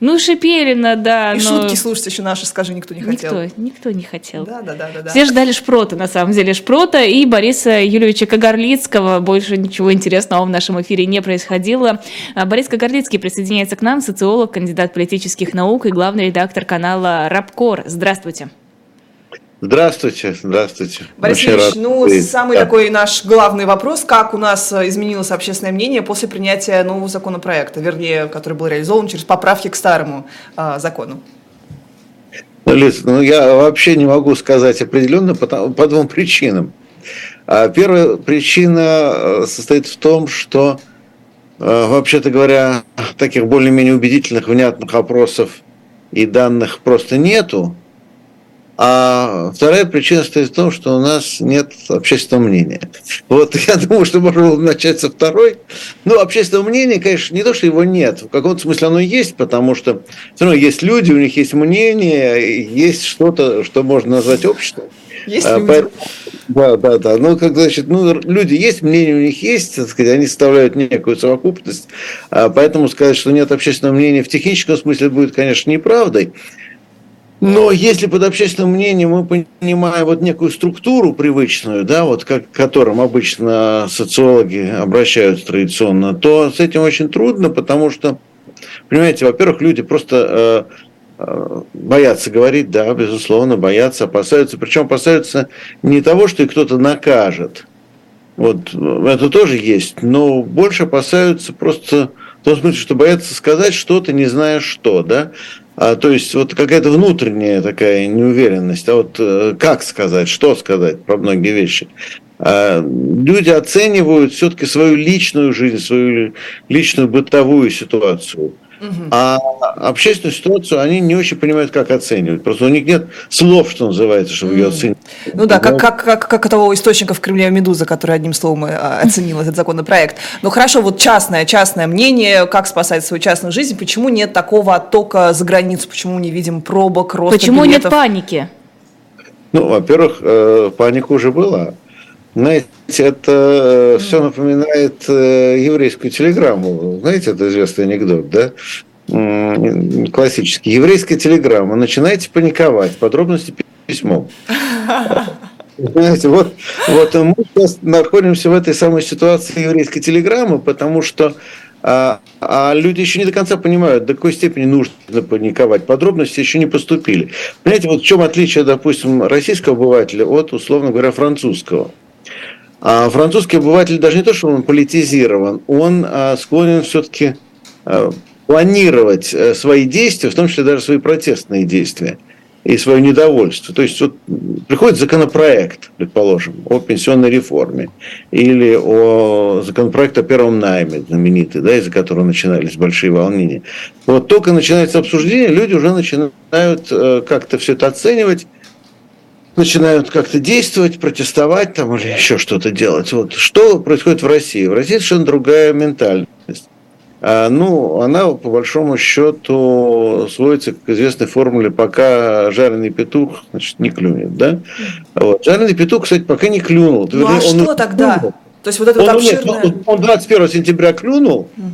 Ну, Шипелина, да. И но... шутки слушать еще наши, скажи, никто не хотел. Никто, никто не хотел. Да, да, да, да. Все ждали Шпрота, на самом деле. Шпрота и Бориса Юльевича Кагарлицкого. Больше ничего интересного в нашем эфире не происходило. А Борис Кагарлицкий присоединяется к нам, социолог, кандидат политических наук и главный редактор канала Рабкор. Здравствуйте. Здравствуйте, здравствуйте. Борис Очень Ильич, ну, самый да. такой наш главный вопрос, как у нас изменилось общественное мнение после принятия нового законопроекта, вернее, который был реализован через поправки к старому э, закону? Ну, Лиз, ну я вообще не могу сказать определенно по, по двум причинам. А первая причина э, состоит в том, что, э, вообще-то говоря, таких более-менее убедительных, внятных опросов и данных просто нету. А вторая причина стоит в том, что у нас нет общественного мнения. Вот я думаю, что можно было начать со второй. Ну, общественного мнения, конечно, не то, что его нет. В каком-то смысле оно есть, потому что все равно есть люди, у них есть мнение, есть что-то, что можно назвать обществом. Есть а, люди. Да, да, да. Ну, как значит, ну, люди есть, мнение у них есть, так сказать, они составляют некую совокупность. А, поэтому сказать, что нет общественного мнения в техническом смысле будет, конечно, неправдой. Но если под общественным мнением мы понимаем вот некую структуру привычную, да, вот как, к которым обычно социологи обращаются традиционно, то с этим очень трудно, потому что, понимаете, во-первых, люди просто э, э, боятся говорить, да, безусловно, боятся, опасаются. Причем опасаются не того, что их кто-то накажет. Вот это тоже есть, но больше опасаются просто в том смысле, что боятся сказать что-то, не зная что, да. А, то есть вот какая-то внутренняя такая неуверенность, а вот э, как сказать, что сказать про многие вещи. А, люди оценивают все-таки свою личную жизнь, свою личную бытовую ситуацию – а общественную ситуацию они не очень понимают, как оценивать. Просто у них нет слов, что называется, чтобы ее оценить. Ну да, как, как, как, как того источника в Кремле «Медуза», который одним словом а, оценил этот законопроект. Но хорошо, вот частное, частное мнение, как спасать свою частную жизнь, почему нет такого оттока за границу, почему не видим пробок, роста Почему билетов? нет паники? Ну, во-первых, э, паника уже была. Знаете, это э, все напоминает э, еврейскую телеграмму. Знаете, это известный анекдот, да? Классический. Еврейская телеграмма. Начинаете паниковать. Подробности письмом. Знаете, вот, вот мы сейчас находимся в этой самой ситуации еврейской телеграммы, потому что а, а люди еще не до конца понимают, до какой степени нужно паниковать. Подробности еще не поступили. Понимаете, вот в чем отличие, допустим, российского обывателя от, условно говоря, французского. А французский обыватель даже не то, что он политизирован, он а, склонен все-таки а, планировать э, свои действия, в том числе даже свои протестные действия и свое недовольство. То есть вот приходит законопроект, предположим, о пенсионной реформе или о законопроект о первом найме знаменитый, да, из-за которого начинались большие волнения. Вот только начинается обсуждение, люди уже начинают э, как-то все это оценивать начинают как-то действовать, протестовать там или еще что-то делать. Вот. Что происходит в России? В России совершенно другая ментальность. А, ну, она, по большому счету, сводится к известной формуле «пока жареный петух, значит, не клюнет». Да? Вот. Жареный петух, кстати, пока не клюнул. Ну, а он что тогда? Клюнул. То есть вот это он, вот обширное... Нет, он 21 сентября клюнул, угу.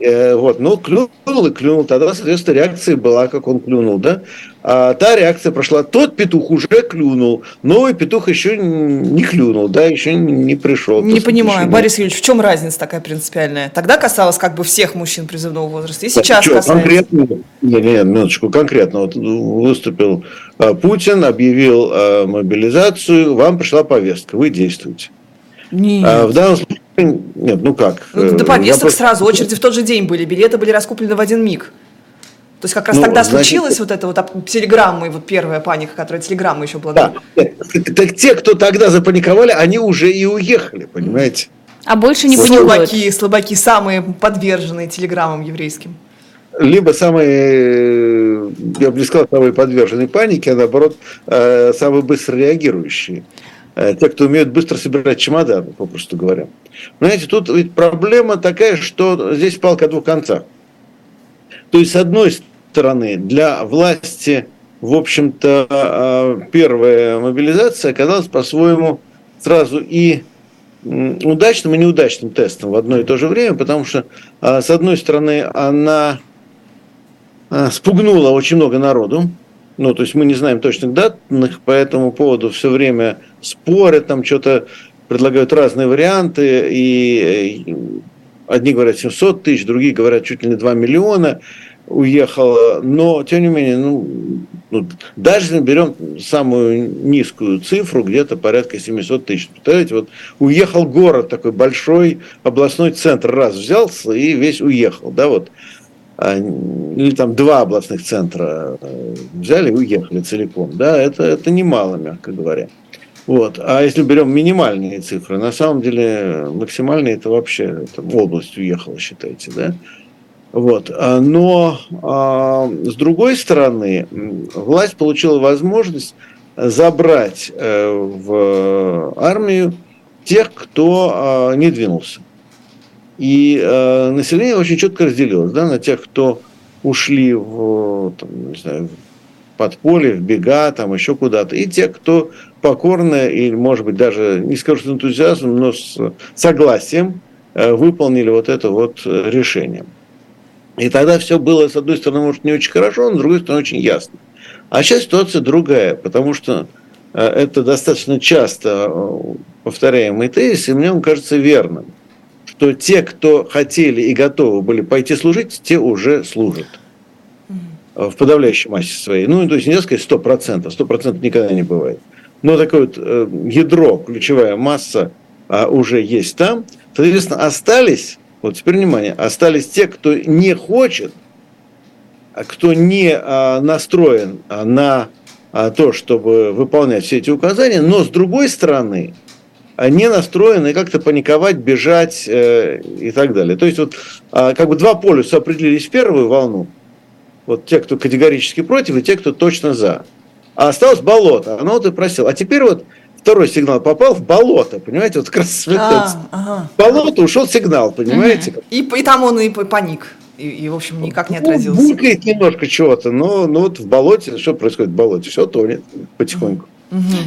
Э, вот, ну, клюнул и клюнул. Тогда, соответственно, реакция была, как он клюнул, да. А та реакция прошла. Тот петух уже клюнул, новый петух еще не клюнул, да, еще не пришел. Не понимаю, еще Борис Юрьевич, в чем разница такая принципиальная? Тогда касалось как бы всех мужчин призывного возраста, и сейчас что, касается. Конкретно, не, не, минуточку, конкретно. Вот выступил а, Путин, объявил мобилизацию, вам пришла повестка, вы действуете. Нет. А, в данном случае нет, ну как? Ну, до повесток просто... сразу, очереди в тот же день были, билеты были раскуплены в один миг. То есть как раз ну, тогда значит, случилась вот эта вот телеграмма, и вот первая паника, которая телеграмма еще была. Да. Так те, кто тогда запаниковали, они уже и уехали, понимаете? А больше не Слабаки, слабаки, самые подверженные телеграммам еврейским. Либо самые, я бы не сказал, самые подверженные панике, а наоборот, э, самые быстро реагирующие. Э, те, кто умеют быстро собирать чемоданы, попросту говоря. Знаете, тут ведь проблема такая, что здесь палка двух концах. То есть, с одной стороны, для власти, в общем-то, э, первая мобилизация оказалась по-своему сразу и удачным и неудачным тестом в одно и то же время, потому что, э, с одной стороны, она спугнула очень много народу. Ну, то есть мы не знаем точных данных по этому поводу, все время спорят, там что-то предлагают разные варианты, и одни говорят 700 тысяч, другие говорят чуть ли не 2 миллиона уехало, но тем не менее, ну, ну, даже берем самую низкую цифру, где-то порядка 700 тысяч. Представляете, вот уехал город такой большой, областной центр раз взялся и весь уехал, да, вот. Или там два областных центра э, взяли и уехали целиком, да, это, это немало, мягко говоря. Вот. А если берем минимальные цифры, на самом деле максимальные это вообще это область уехала, считайте, да? Вот. А, но а, с другой стороны, власть получила возможность забрать э, в армию тех, кто а, не двинулся. И э, население очень четко разделилось да, на тех, кто ушли в, там, не знаю, подполье, в бега, там еще куда-то, и те, кто покорно и, может быть, даже, не скажу, с энтузиазмом, но с согласием э, выполнили вот это вот решение. И тогда все было, с одной стороны, может, не очень хорошо, но с другой стороны, очень ясно. А сейчас ситуация другая, потому что э, это достаточно часто э, повторяемый тезис, и мне он кажется верным, что те, кто хотели и готовы были пойти служить, те уже служат в подавляющей массе своей. Ну, то есть нельзя сказать 100%, 100% никогда не бывает. Но такое вот э, ядро, ключевая масса а, уже есть там. Соответственно, остались вот теперь внимание, остались те, кто не хочет, а кто не а, настроен на то, чтобы выполнять все эти указания, но с другой стороны, не настроены как-то паниковать, бежать э, и так далее. То есть вот как бы два полюса определились в первую волну, вот те, кто категорически против, и те, кто точно за. А осталось болото, оно вот и просил. А теперь вот второй сигнал попал в болото, понимаете, вот как раз а, ага. в болото ушел сигнал, понимаете. Угу. И, и там он и паник. И, и, в общем, никак не ну, отразился. Ну, булькает немножко чего-то, но, но вот в болоте, что происходит в болоте? Все тонет потихоньку. Угу.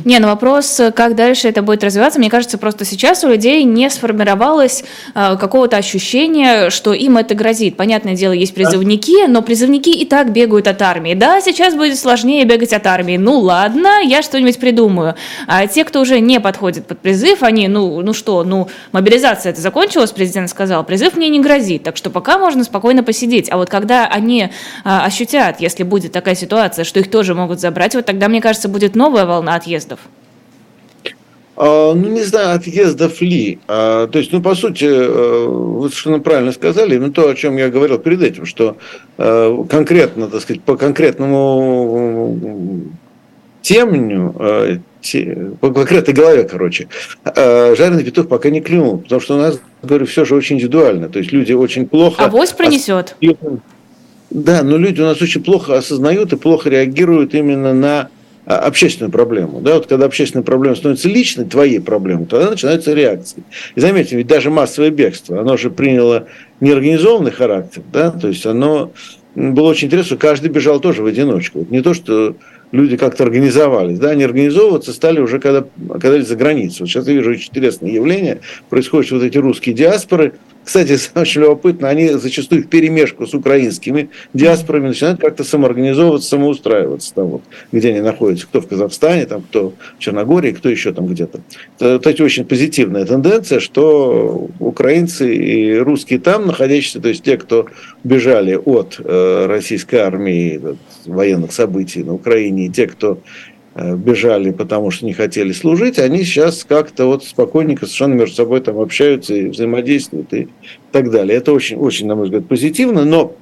Не, ну вопрос, как дальше это будет развиваться, мне кажется, просто сейчас у людей не сформировалось э, какого-то ощущения, что им это грозит. Понятное дело, есть призывники, но призывники и так бегают от армии. Да, сейчас будет сложнее бегать от армии. Ну ладно, я что-нибудь придумаю. А те, кто уже не подходит под призыв, они, ну, ну что, ну, мобилизация это закончилась, президент сказал, призыв мне не грозит, так что пока можно спокойно посидеть. А вот когда они э, ощутят, если будет такая ситуация, что их тоже могут забрать, вот тогда, мне кажется, будет новая волна отъездов? А, ну, не знаю, отъездов ли. А, то есть, ну, по сути, э, вы совершенно правильно сказали, ну, то, о чем я говорил перед этим, что э, конкретно, так сказать, по конкретному темню, э, по конкретной голове, короче, жареный петух пока не клюнул, потому что у нас, говорю, все же очень индивидуально, то есть люди очень плохо... Авось пронесет. Да, но люди у нас очень плохо осознают и плохо реагируют именно на а, общественную проблему. Да, вот когда общественная проблема становится личной, твоей проблемой, тогда начинаются реакции. И заметьте, ведь даже массовое бегство, оно же приняло неорганизованный характер, да, то есть оно было очень интересно, каждый бежал тоже в одиночку. Вот не то, что люди как-то организовались. Да, они организовываться стали уже, когда оказались за границей. Вот сейчас я вижу очень интересное явление. Происходят вот эти русские диаспоры. Кстати, очень любопытно, они зачастую в перемешку с украинскими диаспорами начинают как-то самоорганизовываться, самоустраиваться там вот, где они находятся. Кто в Казахстане, там, кто в Черногории, кто еще там где-то. Это, это очень позитивная тенденция, что украинцы и русские там находящиеся, то есть те, кто бежали от э, российской армии, военных событий на Украине, и те, кто э, бежали, потому что не хотели служить, они сейчас как-то вот спокойненько совершенно между собой там общаются и взаимодействуют и так далее. Это очень, очень, на мой взгляд, позитивно, но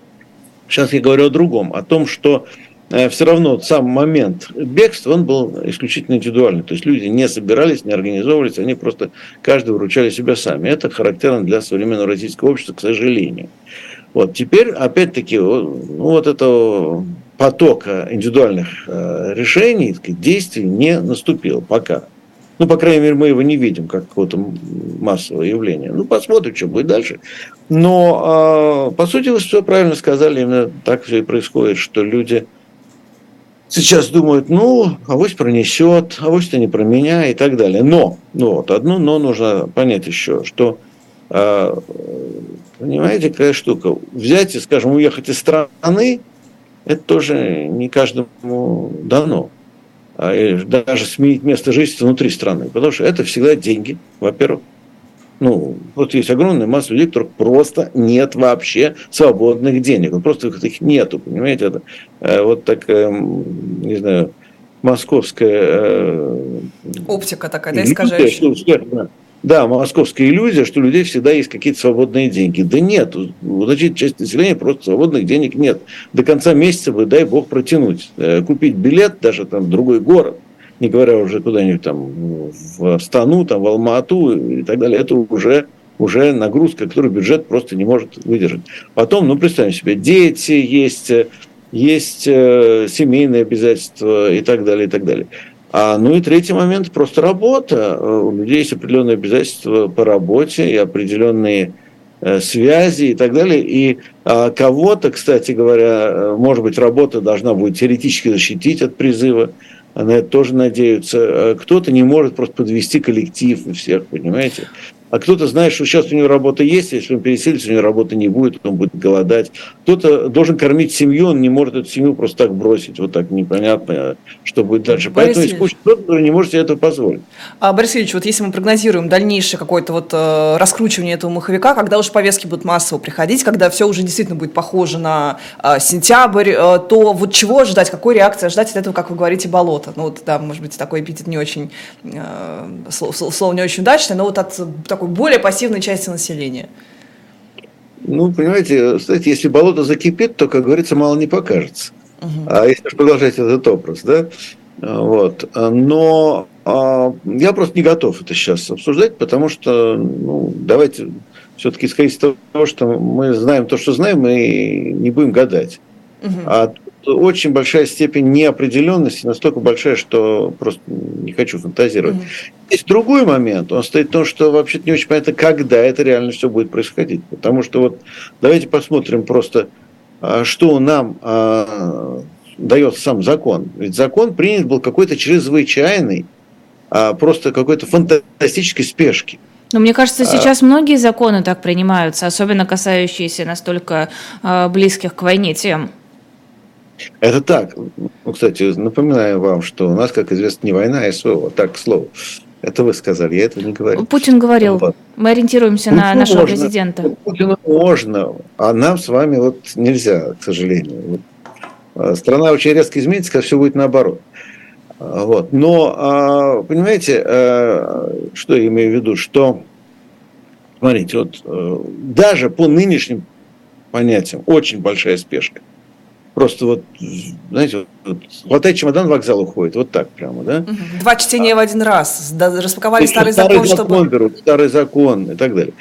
сейчас я говорю о другом, о том, что э, все равно сам момент бегства, он был исключительно индивидуальный. То есть люди не собирались, не организовывались, они просто каждый выручали себя сами. Это характерно для современного российского общества, к сожалению. Вот теперь, опять-таки, ну, вот это потока индивидуальных э, решений, действий не наступил пока. Ну, по крайней мере, мы его не видим как какого-то массового явления. Ну, посмотрим, что будет дальше. Но, э, по сути, вы все правильно сказали, именно так все и происходит, что люди сейчас думают, ну, авось пронесет, авось-то не про меня и так далее. Но, ну вот, одно но нужно понять еще, что э, Понимаете, какая штука? Взять и, скажем, уехать из страны, это тоже не каждому дано. А даже сменить место жительства внутри страны. Потому что это всегда деньги, во-первых. Ну, вот есть огромная масса людей, которых просто нет вообще свободных денег. Вот просто их нету, понимаете? Это э, вот такая, не знаю, московская... Э, Оптика такая, да, искажающая. Да, московская иллюзия, что у людей всегда есть какие-то свободные деньги. Да нет, у значительной части населения просто свободных денег нет. До конца месяца бы, дай бог, протянуть. Э, купить билет даже там в другой город, не говоря уже куда-нибудь там в Стану, там, в Алмату и так далее, это уже уже нагрузка, которую бюджет просто не может выдержать. Потом, ну, представим себе, дети есть, есть э, семейные обязательства и так далее, и так далее. А, ну и третий момент – просто работа. У людей есть определенные обязательства по работе и определенные э, связи и так далее. И а, кого-то, кстати говоря, э, может быть, работа должна будет теоретически защитить от призыва, на это тоже надеются. А кто-то не может просто подвести коллектив и всех, понимаете? А кто-то знает, что сейчас у него работа есть, если он переселится, у него работы не будет, он будет голодать. Кто-то должен кормить семью, он не может эту семью просто так бросить, вот так непонятно, что будет дальше. Борис Поэтому есть куча кто-то, который не может себе этого позволить. А, Борис Ильич, вот если мы прогнозируем дальнейшее какое-то вот э, раскручивание этого маховика, когда уже повестки будут массово приходить, когда все уже действительно будет похоже на э, сентябрь, э, то вот чего ожидать, какой реакции ожидать от этого, как вы говорите, болото? Ну вот, да, может быть, такой эпитет не очень, э, слово, слово не очень удачное, но вот от такого такой более пассивной части населения? Ну, понимаете, кстати, если болото закипит, то, как говорится, мало не покажется. Угу. А если продолжать этот образ, да, вот. Но а, я просто не готов это сейчас обсуждать, потому что, ну, давайте все-таки исходить из того, что мы знаем то, что знаем, и не будем гадать. Угу. А очень большая степень неопределенности, настолько большая, что просто не хочу фантазировать. Mm-hmm. Есть другой момент, он стоит в том, что вообще-то не очень понятно, когда это реально все будет происходить. Потому что вот давайте посмотрим просто, а, что нам а, дает сам закон. Ведь закон принят был какой-то чрезвычайный, а, просто какой-то фантастической спешки. Но мне кажется, сейчас а... многие законы так принимаются, особенно касающиеся настолько близких к войне тем. Это так. Ну, кстати, напоминаю вам, что у нас, как известно, не война, а СВО. Так, к слову. Это вы сказали, я этого не говорил. Путин говорил. Вот. Мы ориентируемся Путину на нашего можно, президента. Путину можно, а нам с вами вот нельзя, к сожалению. Вот. А, страна очень резко изменится, когда все будет наоборот. А, вот. Но, а, понимаете, что я имею в виду, что, смотрите, вот э, даже по нынешним понятиям очень большая спешка. Просто вот, знаете, вот, хватает чемодан, вокзал уходит. Вот так прямо, да? Два чтения а, в один раз. Распаковали старый, старый закон, закон чтобы... берут, старый закон и так далее.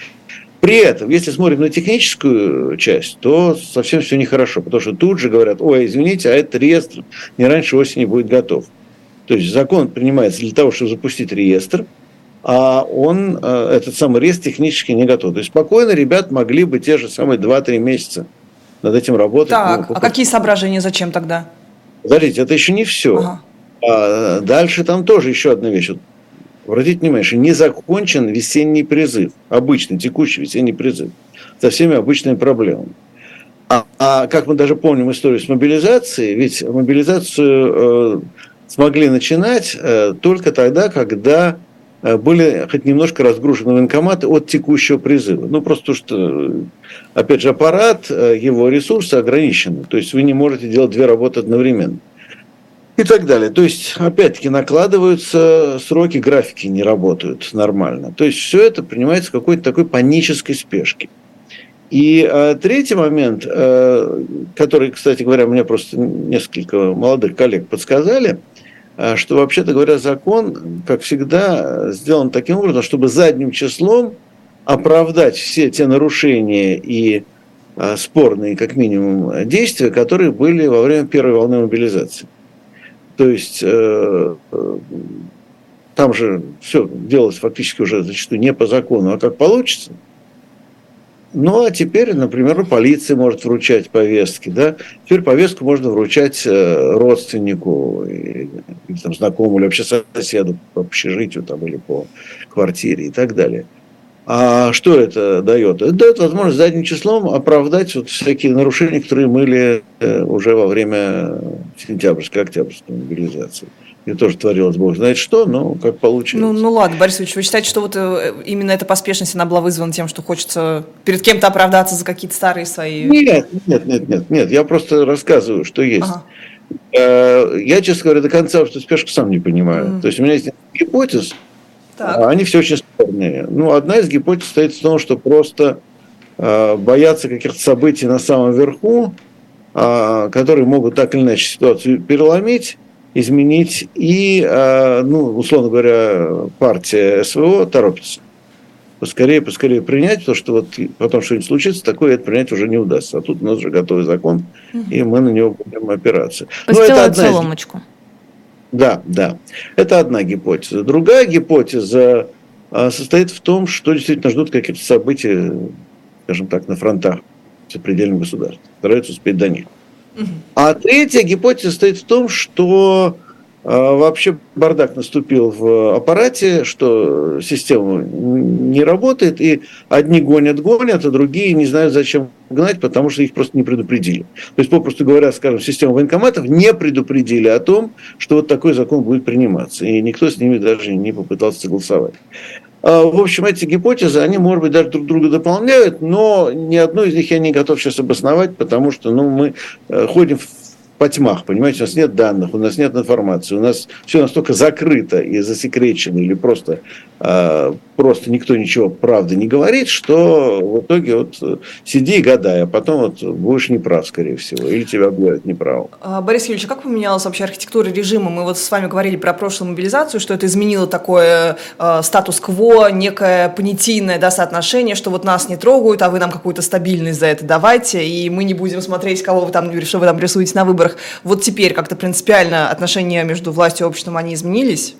При этом, если смотрим на техническую часть, то совсем все нехорошо, потому что тут же говорят, ой, извините, а этот реестр не раньше осени будет готов. То есть закон принимается для того, чтобы запустить реестр, а он, э, этот самый реестр технически не готов. То есть спокойно ребят могли бы те же самые 2-3 месяца над этим работать. Так, ну, а какие соображения зачем тогда? Смотрите, это еще не все. Ага. А дальше там тоже еще одна вещь. Обратите внимание, что не закончен весенний призыв, обычный, текущий весенний призыв, со всеми обычными проблемами. А, а как мы даже помним историю с мобилизацией, ведь мобилизацию э, смогли начинать э, только тогда, когда были хоть немножко разгружены военкоматы от текущего призыва. Ну, просто что, опять же, аппарат, э, его ресурсы ограничены. То есть вы не можете делать две работы одновременно. И так далее. То есть, опять-таки, накладываются сроки, графики не работают нормально. То есть, все это принимается какой-то такой панической спешки. И э, третий момент, э, который, кстати говоря, мне просто несколько молодых коллег подсказали – что, вообще-то говоря, закон, как всегда, сделан таким образом, чтобы задним числом оправдать все те нарушения и а, спорные, как минимум, действия, которые были во время первой волны мобилизации. То есть э, э, там же все делалось фактически уже зачастую не по закону, а как получится – ну, а теперь, например, полиция может вручать повестки, да. Теперь повестку можно вручать э, родственнику, или, там, знакомому, или вообще соседу по общежитию там, или по квартире и так далее. А что это дает? Это дает возможность задним числом оправдать вот всякие нарушения, которые были э, уже во время сентябрьской, октябрьской мобилизации. И тоже творилось бог знает что, но как получится. Ну, ну ладно, Борис Ильич, вы считаете, что вот э, именно эта поспешность, она была вызвана тем, что хочется перед кем-то оправдаться за какие-то старые свои... Нет, нет, нет, нет, нет, я просто рассказываю, что есть. Ага. Э, я, честно говоря, до конца что спешку сам не понимаю. Mm. То есть у меня есть гипотез, так. А они все очень спорные. Ну, одна из гипотез стоит в том, что просто э, боятся каких-то событий на самом верху, э, которые могут так или иначе ситуацию переломить, изменить, и, э, ну, условно говоря, партия СВО торопится. Поскорее, поскорее принять, потому что вот потом что-нибудь случится, такое это принять уже не удастся. А тут у нас уже готовый закон, угу. и мы на него будем опираться. Постилать ну, соломочку. Из... Да, да. Это одна гипотеза. Другая гипотеза а, состоит в том, что действительно ждут какие-то события, скажем так, на фронтах сопредельных государств. Стараются успеть до них. А третья гипотеза состоит в том, что а, вообще бардак наступил в аппарате, что система не работает, и одни гонят, гонят, а другие не знают, зачем гнать, потому что их просто не предупредили. То есть, попросту говоря, скажем, система военкоматов не предупредили о том, что вот такой закон будет приниматься, и никто с ними даже не попытался согласовать. А, в общем, эти гипотезы, они, может быть, даже друг друга дополняют, но ни одну из них я не готов сейчас обосновать, потому что ну, мы э, ходим в по тьмах, понимаете, у нас нет данных, у нас нет информации, у нас все настолько закрыто и засекречено, или просто, э, просто никто ничего правды не говорит, что в итоге вот э, сиди и гадай, а потом вот будешь неправ, скорее всего, или тебя объявят неправым. А, Борис Юрьевич, а как поменялась вообще архитектура режима? Мы вот с вами говорили про прошлую мобилизацию, что это изменило такое э, статус-кво, некое понятийное да, соотношение, что вот нас не трогают, а вы нам какую-то стабильность за это давайте, и мы не будем смотреть, кого вы там, что вы там рисуете на выборах выборах. Вот теперь как-то принципиально отношения между властью и обществом, они изменились?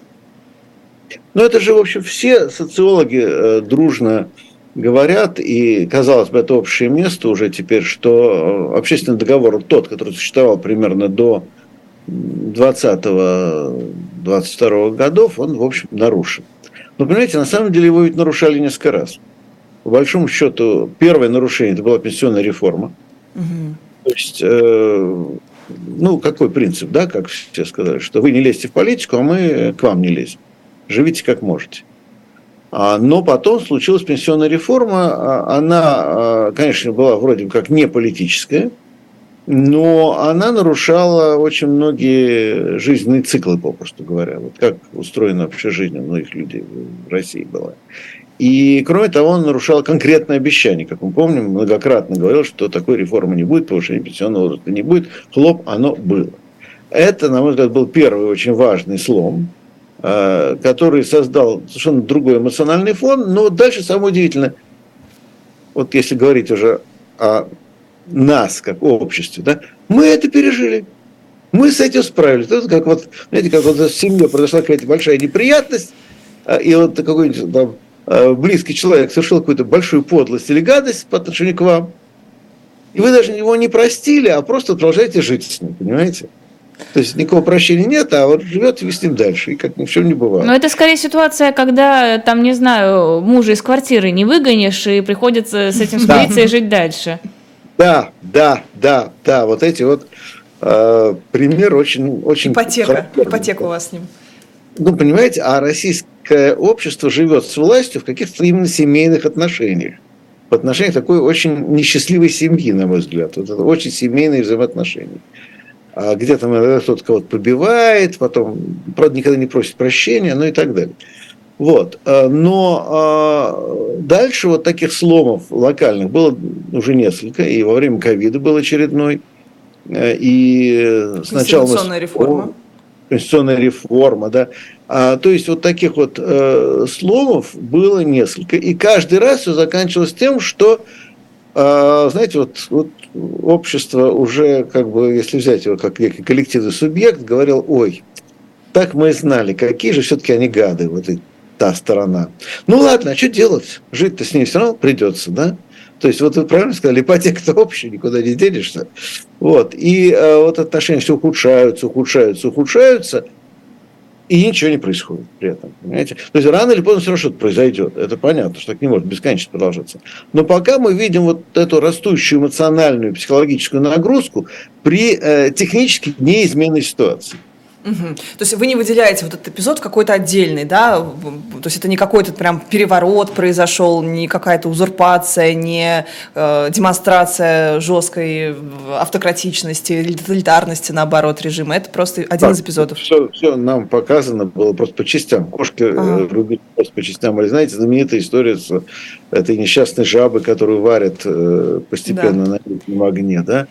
Ну, это же, в общем, все социологи э, дружно говорят, и, казалось бы, это общее место уже теперь, что э, общественный договор, тот, который существовал примерно до 20-22 годов, он, в общем, нарушен. Но, понимаете, на самом деле его ведь нарушали несколько раз. По большому счету, первое нарушение – это была пенсионная реформа. Угу. То есть, э, ну, какой принцип, да, как все сказали, что вы не лезьте в политику, а мы к вам не лезем. Живите как можете. А, но потом случилась пенсионная реформа. А, она, а, конечно, была вроде как не политическая, но она нарушала очень многие жизненные циклы, попросту говоря. Вот как устроена вообще жизнь у многих людей в России была. И, кроме того, он нарушал конкретное обещание. Как мы помним, многократно говорил, что такой реформы не будет, повышения пенсионного возраста не будет. Хлоп, оно было. Это, на мой взгляд, был первый очень важный слом, э, который создал совершенно другой эмоциональный фон. Но дальше самое удивительное, вот если говорить уже о нас, как обществе, да, мы это пережили. Мы с этим справились. Это как вот, знаете, как вот в семье произошла какая-то большая неприятность, э, и вот какой-нибудь там близкий человек совершил какую-то большую подлость или гадость по отношению к вам, и вы даже его не простили, а просто продолжаете жить с ним, понимаете? То есть никакого прощения нет, а вот живете вы с ним дальше, и как ни в чем не бывает. Но это скорее ситуация, когда, там, не знаю, мужа из квартиры не выгонишь, и приходится с этим смириться и жить дальше. Да, да, да, да, вот эти вот э, примеры очень, очень... Ипотека, ипотека у вас с ним. Ну, понимаете, а российское общество живет с властью в каких-то именно семейных отношениях. В отношениях такой очень несчастливой семьи, на мой взгляд. Вот это очень семейные взаимоотношения. А где то кто-то кого-то побивает, потом, правда, никогда не просит прощения, ну и так далее. Вот. А, но а, дальше вот таких сломов локальных было уже несколько, и во время ковида был очередной. Э, и сначала... Конституционная реформа конституционная реформа, да. А, то есть вот таких вот э, сломов было несколько, и каждый раз все заканчивалось тем, что, э, знаете, вот, вот общество уже, как бы, если взять его как некий коллективный субъект, говорил, ой, так мы и знали, какие же все-таки они гады, вот и та сторона. Ну ладно, а что делать? Жить-то с ней все равно придется, да? То есть, вот вы правильно сказали, ипотека-то общая, никуда не денешься. Вот. И э, вот отношения все ухудшаются, ухудшаются, ухудшаются. и ничего не происходит при этом. Понимаете? То есть рано или поздно все равно что-то произойдет. Это понятно, что так не может бесконечно продолжаться. Но пока мы видим вот эту растущую эмоциональную, психологическую нагрузку при э, технически неизменной ситуации. Угу. То есть вы не выделяете вот этот эпизод какой-то отдельный, да? То есть это не какой-то прям переворот произошел, не какая-то узурпация, не э, демонстрация жесткой автократичности или тоталитарности, наоборот, режима. Это просто один так, из эпизодов. Все, все нам показано было просто по частям. Кошки э, ага. рубили просто по частям. Или знаете, знаменитая история с этой несчастной жабы, которую варят э, постепенно да. на летнем огне, да?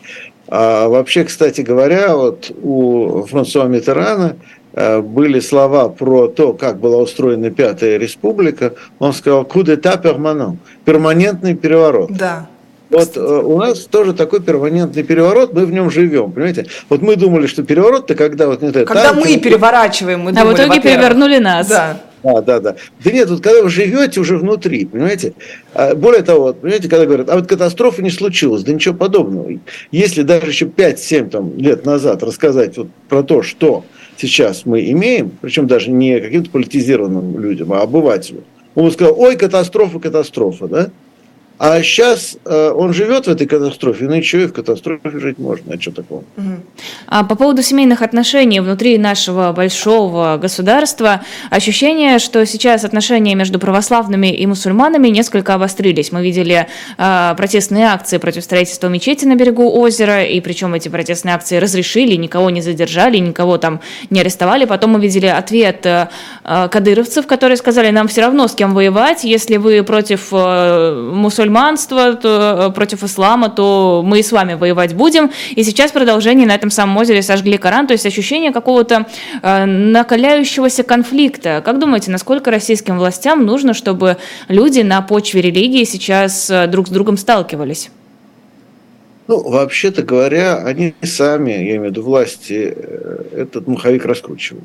А вообще, кстати говоря, вот у Франсуа Митерана э, были слова про то, как была устроена Пятая Республика. Он сказал «coup d'état permanent» – перманентный переворот. Да. Вот э, у нас тоже такой перманентный переворот, мы в нем живем, понимаете? Вот мы думали, что переворот-то когда вот не Когда танки, мы переворачиваем, мы а думали, в итоге перевернули нас. Да. Да, да, да. Да нет, вот когда вы живете уже внутри, понимаете? А, более того, понимаете, когда говорят, а вот катастрофа не случилась, да ничего подобного. Если даже еще 5-7 там, лет назад рассказать вот про то, что сейчас мы имеем, причем даже не каким-то политизированным людям, а обывателям, он бы сказал, ой, катастрофа, катастрофа, да? А сейчас э, он живет в этой катастрофе, ну ничего, и в катастрофе жить можно, а что такого? А по поводу семейных отношений внутри нашего большого государства, ощущение, что сейчас отношения между православными и мусульманами несколько обострились. Мы видели э, протестные акции против строительства мечети на берегу озера, и причем эти протестные акции разрешили, никого не задержали, никого там не арестовали. Потом мы видели ответ э, кадыровцев, которые сказали, нам все равно с кем воевать, если вы против э, мусульман мусульманства, то, э, против ислама, то мы и с вами воевать будем. И сейчас продолжение на этом самом озере сожгли Коран, то есть ощущение какого-то э, накаляющегося конфликта. Как думаете, насколько российским властям нужно, чтобы люди на почве религии сейчас э, друг с другом сталкивались? Ну, вообще-то говоря, они сами, я имею в виду власти, этот маховик раскручивают.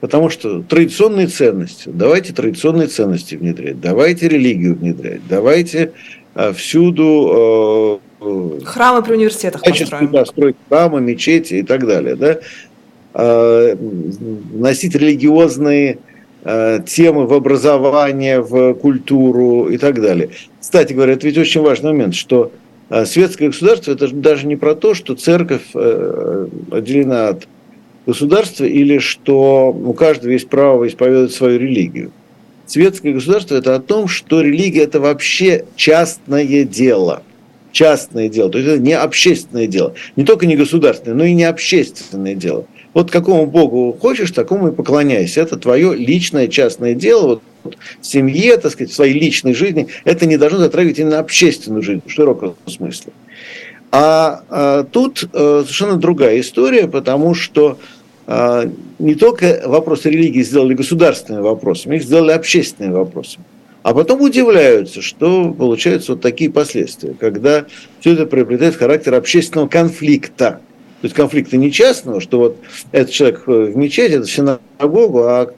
Потому что традиционные ценности, давайте традиционные ценности внедрять, давайте религию внедрять, давайте а, всюду... Э, храмы при университетах построим. Да, строить храмы, мечети и так далее. Да? Э, носить религиозные э, темы в образование, в культуру и так далее. Кстати говоря, это ведь очень важный момент, что светское государство это даже не про то, что церковь отделена от государства или что у каждого есть право исповедовать свою религию. Светское государство – это о том, что религия – это вообще частное дело. Частное дело. То есть это не общественное дело. Не только не государственное, но и не общественное дело. Вот какому Богу хочешь, такому и поклоняйся. Это твое личное частное дело. Вот в семье, так сказать, в своей личной жизни. Это не должно затрагивать именно общественную жизнь в широком смысле. А, а тут а, совершенно другая история, потому что не только вопросы религии сделали государственными вопросами, их сделали общественными вопросами. А потом удивляются, что получаются вот такие последствия, когда все это приобретает характер общественного конфликта. То есть конфликта не частного, что вот этот человек в мечети, это синагогу, а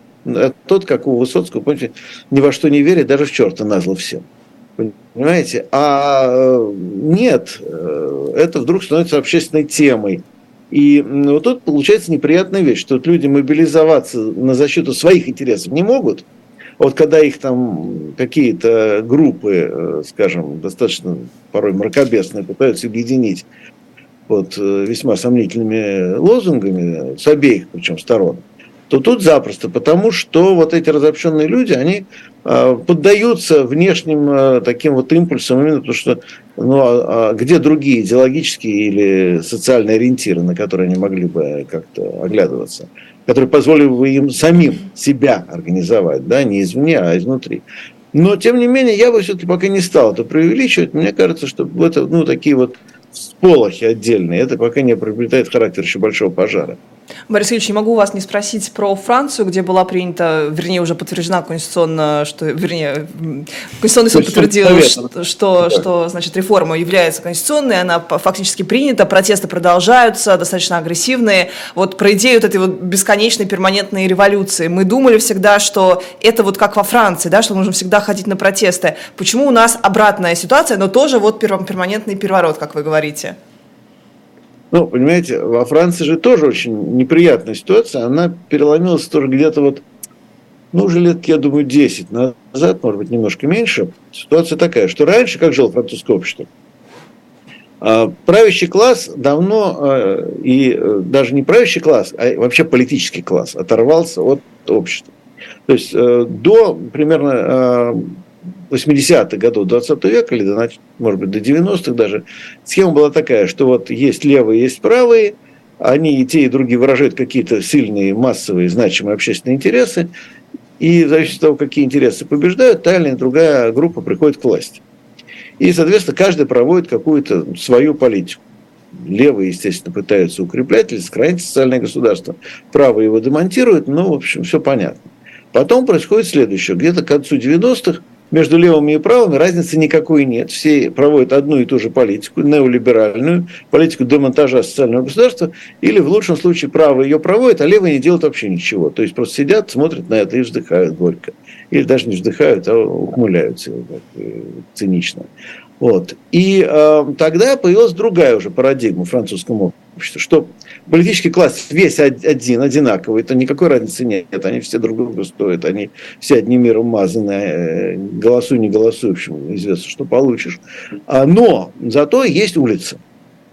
тот, как у Высоцкого, помните, ни во что не верит, даже в черта назло всем. Понимаете? А э, нет, э, это вдруг становится общественной темой. И вот тут получается неприятная вещь, что вот люди мобилизоваться на защиту своих интересов не могут. Вот когда их там какие-то группы, э, скажем, достаточно порой мракобесные, пытаются объединить вот весьма сомнительными лозунгами с обеих причем сторон, то тут запросто, потому что вот эти разобщенные люди, они а, поддаются внешним а, таким вот импульсам, именно потому что ну, а, а где другие идеологические или социальные ориентиры, на которые они могли бы как-то оглядываться, которые позволили бы им самим себя организовать, да, не извне, а изнутри. Но, тем не менее, я бы все-таки пока не стал это преувеличивать. Мне кажется, что это, ну, такие вот сполохи отдельные, это пока не приобретает характер еще большого пожара. Борис Ильич, не могу вас не спросить про Францию, где была принята, вернее, уже подтверждена конституционно, что, вернее, Конституционный суд подтвердил, что, что, да. что, значит, реформа является конституционной, она фактически принята, протесты продолжаются, достаточно агрессивные. Вот про идею вот этой вот бесконечной перманентной революции. Мы думали всегда, что это вот как во Франции, да, что нужно всегда ходить на протесты. Почему у нас обратная ситуация, но тоже вот перманентный переворот, как вы говорите? Ну, понимаете, во Франции же тоже очень неприятная ситуация. Она переломилась тоже где-то вот, ну, уже лет, я думаю, 10 назад, может быть, немножко меньше. Ситуация такая, что раньше, как жило французское общество, а, правящий класс давно, а, и э, даже не правящий класс, а вообще политический класс оторвался от общества. То есть э, до примерно 80-х годов 20 века, или, до, может быть, до 90-х даже, схема была такая, что вот есть левые, есть правые, они и те, и другие выражают какие-то сильные, массовые, значимые общественные интересы, и в зависимости от того, какие интересы побеждают, та или другая группа приходит к власти. И, соответственно, каждый проводит какую-то свою политику. Левые, естественно, пытаются укреплять или сохранить социальное государство. Правые его демонтируют, но, в общем, все понятно. Потом происходит следующее. Где-то к концу 90-х между левыми и правыми разницы никакой нет. Все проводят одну и ту же политику, неолиберальную, политику демонтажа социального государства, или в лучшем случае правые ее проводят, а левые не делают вообще ничего. То есть просто сидят, смотрят на это и вздыхают горько. Или даже не вздыхают, а ухмыляются так, э, цинично. Вот. И э, тогда появилась другая уже парадигма в французском обществе, что политический класс весь один, одинаковый, это никакой разницы нет, они все друг друга стоят, они все одним миром мазаны, э, голосуй, не голосуй, в общем, известно, что получишь. А, но зато есть улица.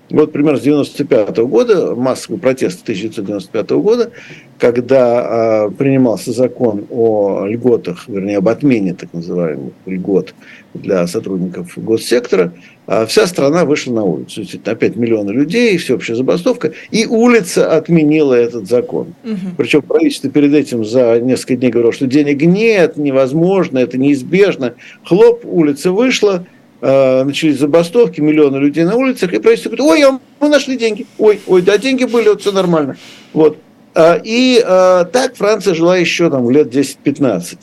Вот примерно с 1995 года, массовый протест 1995 года, когда э, принимался закон о льготах, вернее, об отмене так называемых льгот для сотрудников госсектора, э, вся страна вышла на улицу. Опять миллионы людей, всеобщая забастовка, и улица отменила этот закон. Угу. Причем правительство перед этим за несколько дней говорило, что денег нет, невозможно, это неизбежно. Хлоп, улица вышла, начались забастовки, миллионы людей на улицах, и правительство говорит, ой, мы нашли деньги, ой, ой, да, деньги были, вот все нормально. Вот. Э, и э, так Франция жила еще там лет 10-15.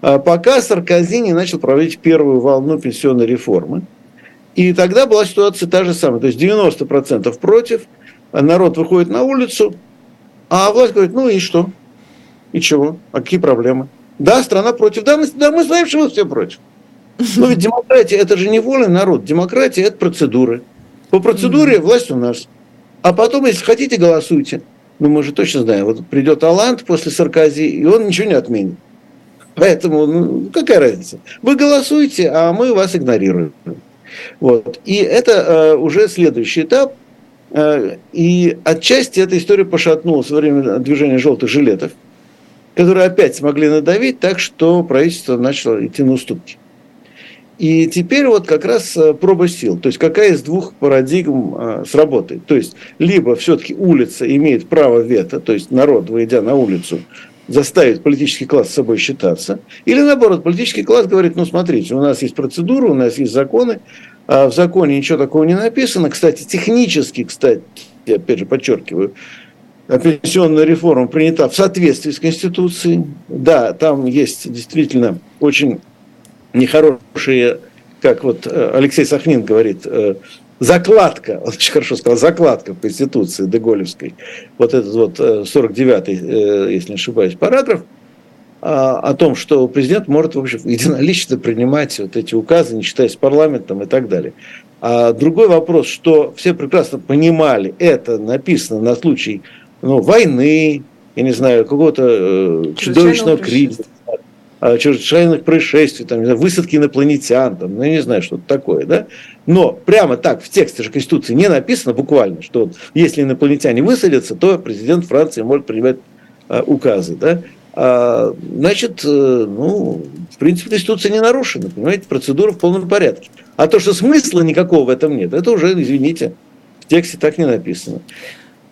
Пока Саркози не начал проводить первую волну пенсионной реформы. И тогда была ситуация та же самая. То есть 90% против, народ выходит на улицу, а власть говорит, ну и что? И чего? А какие проблемы? Да, страна против. Да, мы, да, мы знаем, что вы все против. Но ведь демократия это же не воля народ. Демократия это процедуры. По процедуре власть у нас. А потом, если хотите, голосуйте. Ну, мы же точно знаем, вот придет Алант после Саркози, и он ничего не отменит. Поэтому, ну, какая разница? Вы голосуете, а мы вас игнорируем. Вот. И это э, уже следующий этап. Э, и отчасти эта история пошатнулась во время движения желтых жилетов, которые опять смогли надавить так, что правительство начало идти на уступки. И теперь вот как раз э, проба сил. То есть какая из двух парадигм э, сработает. То есть либо все-таки улица имеет право вето, то есть народ, выйдя на улицу, заставит политический класс с собой считаться. Или наоборот, политический класс говорит, ну смотрите, у нас есть процедура, у нас есть законы, а в законе ничего такого не написано. Кстати, технически, кстати, я опять же подчеркиваю, пенсионная реформа принята в соответствии с Конституцией. Да, там есть действительно очень нехорошие, как вот э, Алексей Сахнин говорит, э, закладка, он очень хорошо сказал, закладка в Конституции Деголевской, вот этот вот 49-й, э, если не ошибаюсь, параграф, а, о том, что президент может, в общем, единолично принимать вот эти указы, не считаясь парламентом и так далее. А другой вопрос, что все прекрасно понимали, это написано на случай ну, войны, я не знаю, какого-то э, чудовищного кризиса, чрезвычайных происшествий, там, высадки инопланетян, там, ну, я не знаю, что-то такое, да? Но прямо так в тексте же Конституции не написано буквально, что если инопланетяне высадятся, то президент Франции может принимать а, указы, да? А, значит, э, ну, в принципе, Конституция не нарушена, понимаете, процедура в полном порядке. А то, что смысла никакого в этом нет, это уже, извините, в тексте так не написано.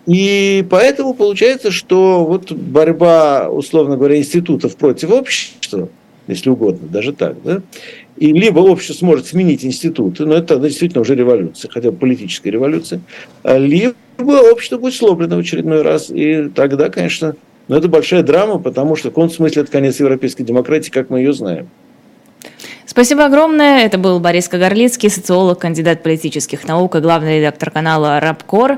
И поэтому получается, что вот борьба, условно говоря, институтов против общества, если угодно, даже так, да, и либо общество сможет сменить институты, но это действительно уже революция, хотя бы политическая революция, либо общество будет сломлено в очередной раз, и тогда, конечно, но это большая драма, потому что в каком смысле это конец европейской демократии, как мы ее знаем. Спасибо огромное. Это был Борис Кагарлицкий, социолог, кандидат политических наук и главный редактор канала «Рабкор».